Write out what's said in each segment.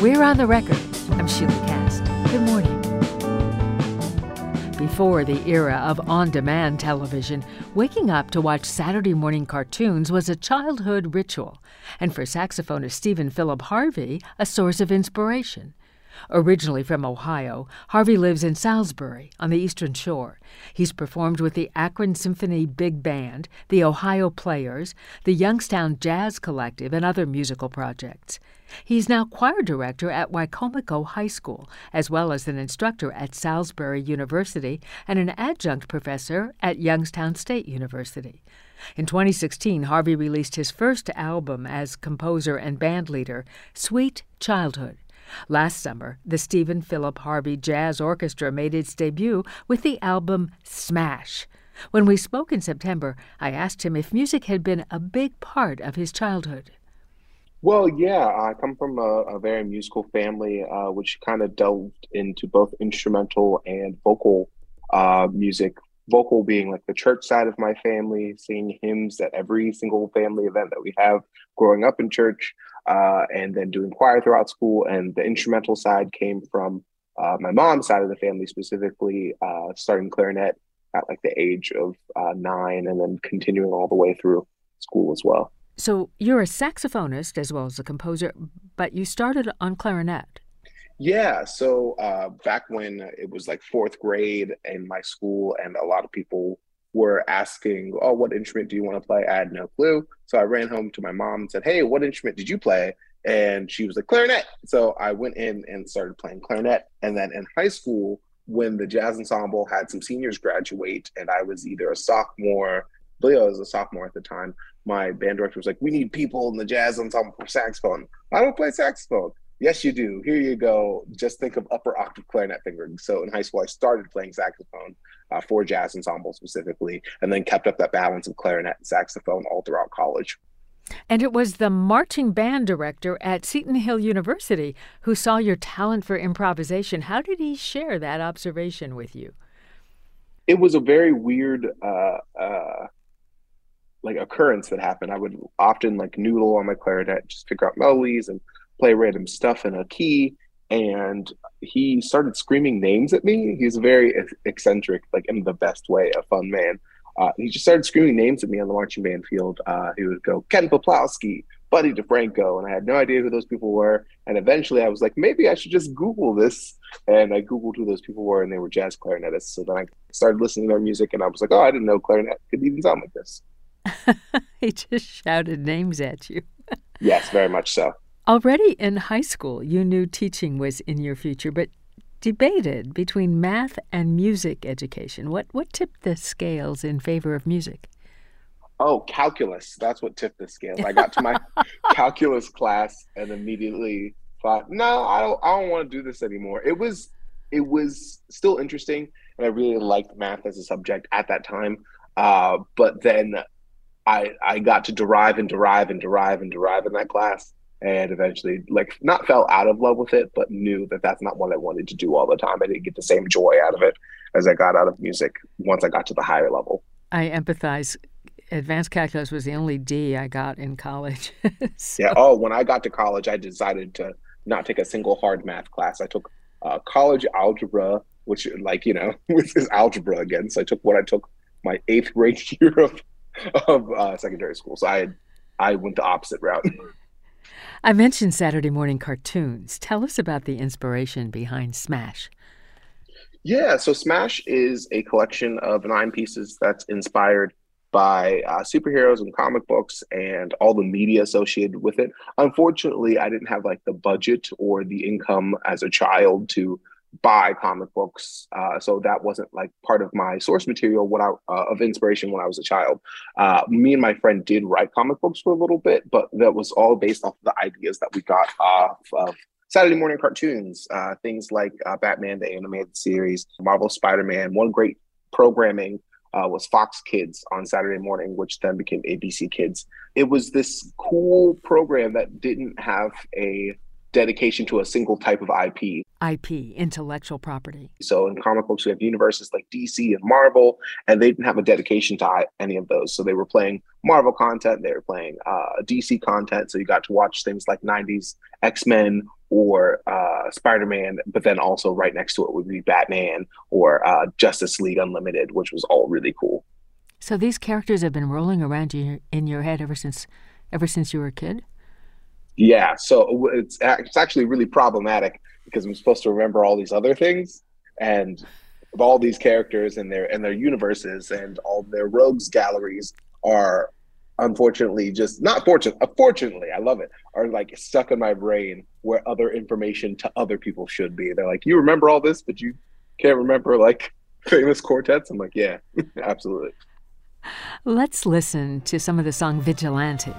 We're on the record. I'm Sheila Kast. Good morning. Before the era of on demand television, waking up to watch Saturday morning cartoons was a childhood ritual, and for saxophonist Stephen Philip Harvey, a source of inspiration. Originally from Ohio, Harvey lives in Salisbury on the Eastern Shore. He's performed with the Akron Symphony Big Band, the Ohio Players, the Youngstown Jazz Collective, and other musical projects. He's now choir director at Wicomico High School, as well as an instructor at Salisbury University and an adjunct professor at Youngstown State University. In 2016, Harvey released his first album as composer and bandleader, Sweet Childhood. Last summer, the Stephen Philip Harvey Jazz Orchestra made its debut with the album Smash. When we spoke in September, I asked him if music had been a big part of his childhood. Well, yeah, I come from a, a very musical family, uh, which kind of delved into both instrumental and vocal uh, music. Vocal being like the church side of my family, singing hymns at every single family event that we have growing up in church, uh, and then doing choir throughout school. And the instrumental side came from uh, my mom's side of the family, specifically uh, starting clarinet at like the age of uh, nine, and then continuing all the way through school as well. So you're a saxophonist as well as a composer, but you started on clarinet. Yeah. So uh, back when it was like fourth grade in my school, and a lot of people were asking, "Oh, what instrument do you want to play?" I had no clue, so I ran home to my mom and said, "Hey, what instrument did you play?" And she was like, "Clarinet." So I went in and started playing clarinet. And then in high school, when the jazz ensemble had some seniors graduate, and I was either a sophomore, Leo was a sophomore at the time. My band director was like, "We need people in the jazz ensemble for saxophone." I don't play saxophone. Yes, you do. Here you go. Just think of upper octave clarinet fingering. So in high school, I started playing saxophone uh, for jazz ensemble specifically, and then kept up that balance of clarinet and saxophone all throughout college. And it was the marching band director at Seton Hill University who saw your talent for improvisation. How did he share that observation with you? It was a very weird, uh, uh, like occurrence that happened. I would often like noodle on my clarinet, just figure out melodies and play random stuff in a key and he started screaming names at me. He's very eccentric like in the best way a fun man. Uh, he just started screaming names at me on the marching band field. Uh, he would go Ken Peplowski buddy defranco and i had no idea who those people were. And eventually i was like maybe i should just google this. And i googled who those people were and they were jazz clarinetists. So then i started listening to their music and i was like oh i didn't know clarinet could even sound like this. He just shouted names at you. Yes very much so Already in high school, you knew teaching was in your future, but debated between math and music education. What what tipped the scales in favor of music? Oh, calculus. That's what tipped the scales. I got to my calculus class and immediately thought, no, I don't I don't want to do this anymore. It was it was still interesting and I really liked math as a subject at that time. Uh, but then I I got to derive and derive and derive and derive in that class and eventually like not fell out of love with it but knew that that's not what i wanted to do all the time. I didn't get the same joy out of it as i got out of music once i got to the higher level. I empathize. Advanced calculus was the only d i got in college. So. yeah. Oh when i got to college i decided to not take a single hard math class. I took uh, college algebra which like you know with this algebra again. So i took what i took my eighth grade year of of uh, secondary school. So i i went the opposite route I mentioned Saturday morning cartoons. Tell us about the inspiration behind Smash. Yeah, so Smash is a collection of nine pieces that's inspired by uh, superheroes and comic books and all the media associated with it. Unfortunately, I didn't have like the budget or the income as a child to buy comic books. Uh, so that wasn't like part of my source material when I uh, of inspiration when I was a child. Uh, me and my friend did write comic books for a little bit, but that was all based off the ideas that we got off of Saturday morning cartoons, uh, things like uh, Batman the animated series, Marvel Spider Man. One great programming. Uh, was Fox Kids on Saturday morning, which then became ABC Kids. It was this cool program that didn't have a dedication to a single type of IP. IP, intellectual property. So in comic books, we have universes like DC and Marvel, and they didn't have a dedication to any of those. So they were playing Marvel content, they were playing uh, DC content. So you got to watch things like 90s X Men or uh, Spider Man, but then also right next to it would be Batman or uh, Justice League Unlimited, which was all really cool. So these characters have been rolling around you in your head ever since ever since you were a kid. Yeah, so it's it's actually really problematic because I'm supposed to remember all these other things and all these characters and their and their universes and all their rogues galleries are unfortunately just not fortunate unfortunately uh, i love it are like stuck in my brain where other information to other people should be. They're like you remember all this but you can't remember like famous quartets? I'm like yeah absolutely. Let's listen to some of the song vigilante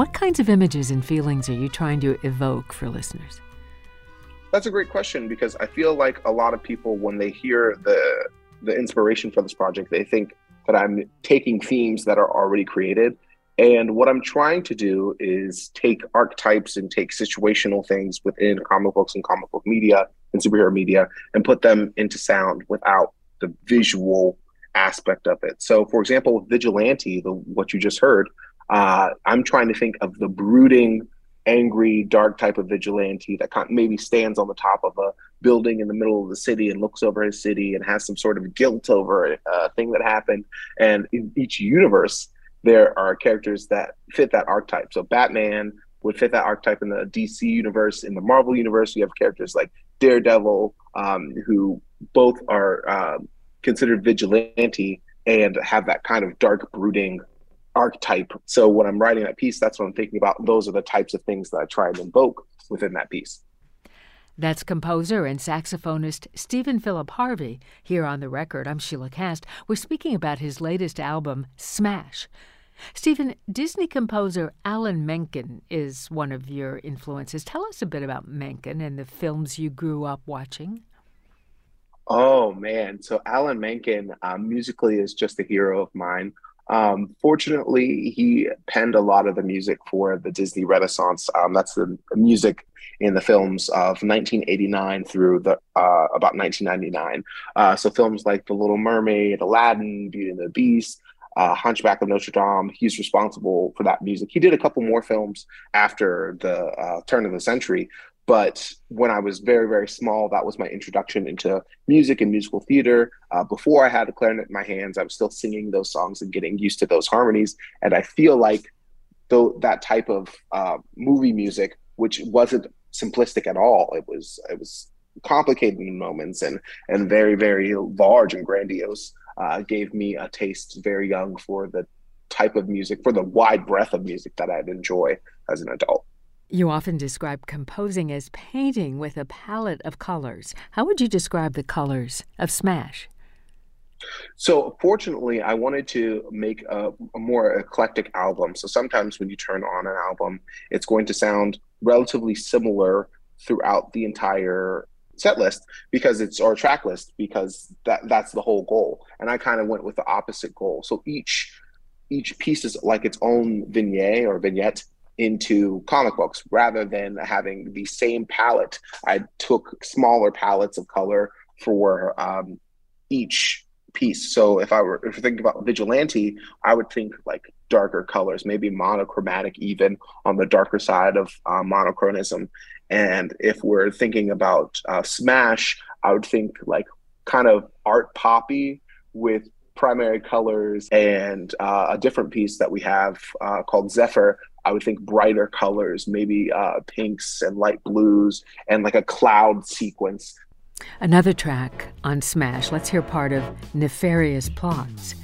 What kinds of images and feelings are you trying to evoke for listeners? That's a great question because I feel like a lot of people, when they hear the the inspiration for this project, they think that I'm taking themes that are already created. And what I'm trying to do is take archetypes and take situational things within comic books and comic book media and superhero media and put them into sound without the visual aspect of it. So, for example, Vigilante, the what you just heard, uh, I'm trying to think of the brooding, angry, dark type of vigilante that maybe stands on the top of a building in the middle of the city and looks over his city and has some sort of guilt over a thing that happened. And in each universe, there are characters that fit that archetype. So Batman would fit that archetype in the DC universe. In the Marvel universe, you have characters like Daredevil, um, who both are uh, considered vigilante and have that kind of dark, brooding archetype. So when I'm writing that piece, that's what I'm thinking about. Those are the types of things that I try and invoke within that piece. That's composer and saxophonist Stephen Philip Harvey. Here on the record, I'm Sheila Kast. We're speaking about his latest album, Smash. Stephen, Disney composer Alan Menken is one of your influences. Tell us a bit about Menken and the films you grew up watching. Oh man, so Alan Menken uh, musically is just a hero of mine. Um, fortunately, he penned a lot of the music for the Disney Renaissance. Um, that's the music in the films of 1989 through the uh, about 1999. Uh, so films like The Little Mermaid, Aladdin, Beauty and the Beast, uh, Hunchback of Notre Dame. He's responsible for that music. He did a couple more films after the uh, turn of the century, but when I was very, very small, that was my introduction into music and musical theater. Uh, before I had a clarinet in my hands, I was still singing those songs and getting used to those harmonies. And I feel like though that type of uh, movie music, which wasn't simplistic at all, it was it was complicated in moments and and very, very large and grandiose. Uh, gave me a taste very young for the type of music, for the wide breadth of music that I'd enjoy as an adult. You often describe composing as painting with a palette of colors. How would you describe the colors of Smash? So, fortunately, I wanted to make a, a, more eclectic album. So, sometimes when you turn on an album, it's going to sound relatively similar throughout the entire set list because it's or track list because that that's the whole goal. And I kind of went with the opposite goal. So each each piece is like its own vignette or vignette into comic books rather than having the same palette. I took smaller palettes of color for um, each piece. So if I were if you think about vigilante, I would think like darker colors, maybe monochromatic even on the darker side of uh, monochronism. And if we're thinking about uh, Smash, I would think like kind of art poppy with primary colors and uh, a different piece that we have uh, called Zephyr I would think brighter colors, maybe uh, pinks and light blues, and like a cloud sequence. Another track on Smash. Let's hear part of Nefarious Plots.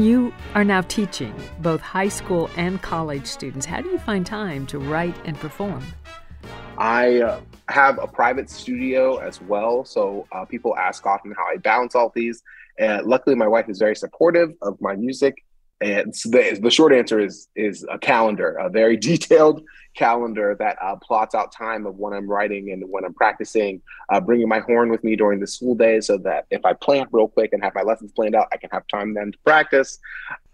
You are now teaching both high school and college students. How do you find time to write and perform? I uh, have a private studio as well. So uh, people ask often how I balance all these. And luckily, my wife is very supportive of my music. And so the, the short answer is is a calendar, a very detailed calendar that uh, plots out time of when I'm writing and when I'm practicing, uh, bringing my horn with me during the school day so that if I plan real quick and have my lessons planned out, I can have time then to practice.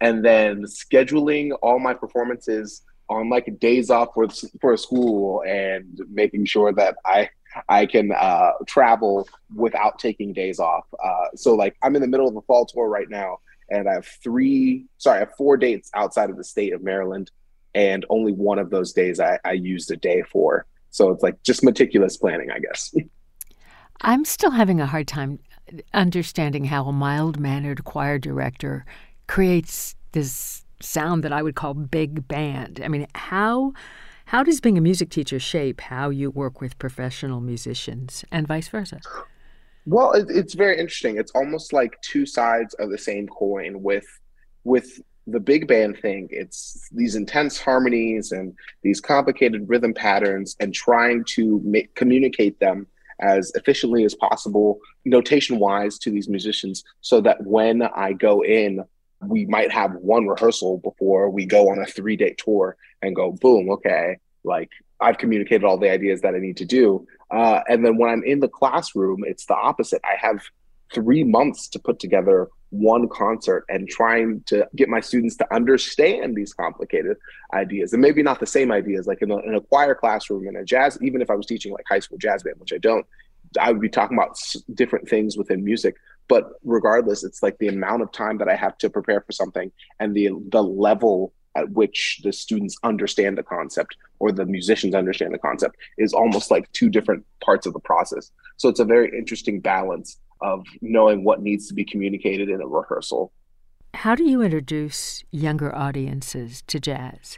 And then scheduling all my performances on like days off for for school and making sure that I I can uh, travel without taking days off. Uh, so like I'm in the middle of a fall tour right now, and I have three sorry I have four dates outside of the state of Maryland, and only one of those days I, I used a day for. So it's like just meticulous planning, I guess. I'm still having a hard time understanding how a mild mannered choir director creates this sound that I would call big band. I mean, how how does being a music teacher shape how you work with professional musicians and vice versa? Well, it, it's very interesting. It's almost like two sides of the same coin. With with the big band thing, it's these intense harmonies and these complicated rhythm patterns, and trying to make, communicate them as efficiently as possible, notation wise, to these musicians, so that when I go in we might have one rehearsal before we go on a three day tour and go boom okay like i've communicated all the ideas that i need to do uh, and then when i'm in the classroom it's the opposite. I have three months to put together one concert and trying to get my students to understand these complicated ideas and maybe not the same ideas like in a, in a choir classroom in a jazz even if i was teaching like high school jazz band which i don't i would be talking about different things within music. But regardless it's like the amount of time that i have to prepare for something and the the level at which the students understand the concept or the musicians understand the concept is almost like two different parts of the process so it's a very interesting balance of knowing what needs to be communicated in a rehearsal how do you introduce younger audiences to jazz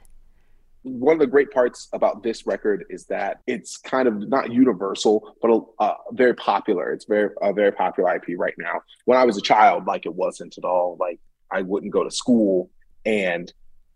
one of the great parts about this record is that it's kind of not universal, but uh, very popular. It's very a very popular IP right now. When I was a child, like it wasn't at all. Like I wouldn't go to school and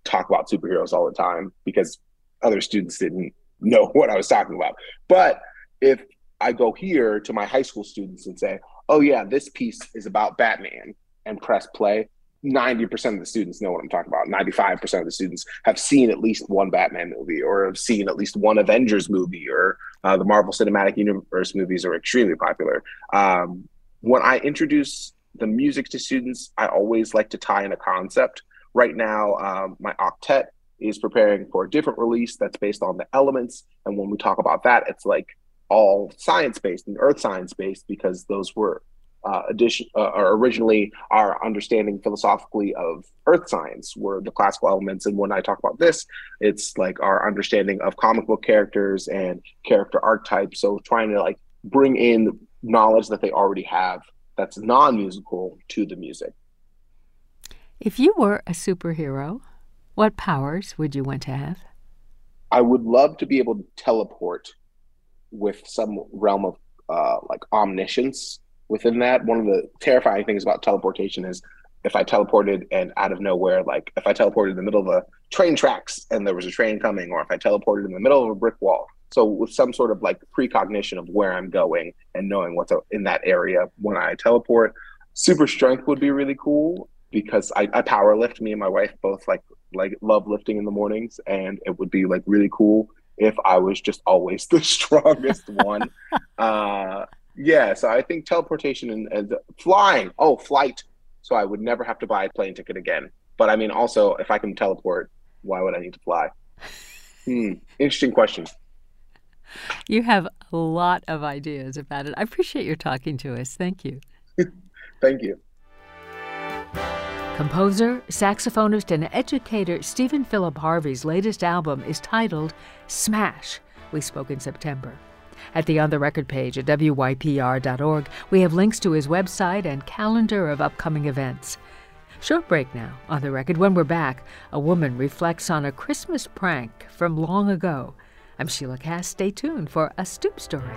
talk about superheroes all the time because other students didn't know what I was talking about. But if I go here to my high school students and say, "Oh yeah, this piece is about Batman," and press play, 90% of the students know what I'm talking about. 95% of the students have seen at least one Batman movie or have seen at least one Avengers movie or uh, the Marvel Cinematic Universe movies are extremely popular. Um, when I introduce the music to students, I always like to tie in a concept. Right now, um, my octet is preparing for a different release that's based on the elements. And when we talk about that, it's like all science based and earth science based because those were uh, addition, uh, or originally our understanding philosophically of earth science were the classical elements. And when I talk about this, it's like our understanding of comic book characters and character archetypes. So trying to like bring in knowledge that they already have that's non-musical to the music. If you were a superhero, what powers would you want to have? I would love to be able to teleport with some realm of uh, like omniscience within that, one of the terrifying things about teleportation is if I teleported and out of nowhere, like if I teleported in the middle of a train tracks and there was a train coming, or if I teleported in the middle of a brick wall. So with some sort of like precognition of where I'm going and knowing what's in that area when I teleport. Super strength would be really cool because I, I power lift. Me and my wife both like like love lifting in the mornings, and it would be like really cool if I was just always the strongest one. uh, yeah, so I think teleportation and, and flying. Oh, flight. So I would never have to buy a plane ticket again. But I mean, also, if I can teleport, why would I need to fly? Hmm. Interesting question. You have a lot of ideas about it. I appreciate your talking to us. Thank you. Thank you. Composer, saxophonist, and educator Stephen Philip Harvey's latest album is titled Smash. We spoke in September. At the On the Record page at WYPR.org, we have links to his website and calendar of upcoming events. Short break now on the record. When we're back, a woman reflects on a Christmas prank from long ago. I'm Sheila Kast. Stay tuned for a Stoop Story.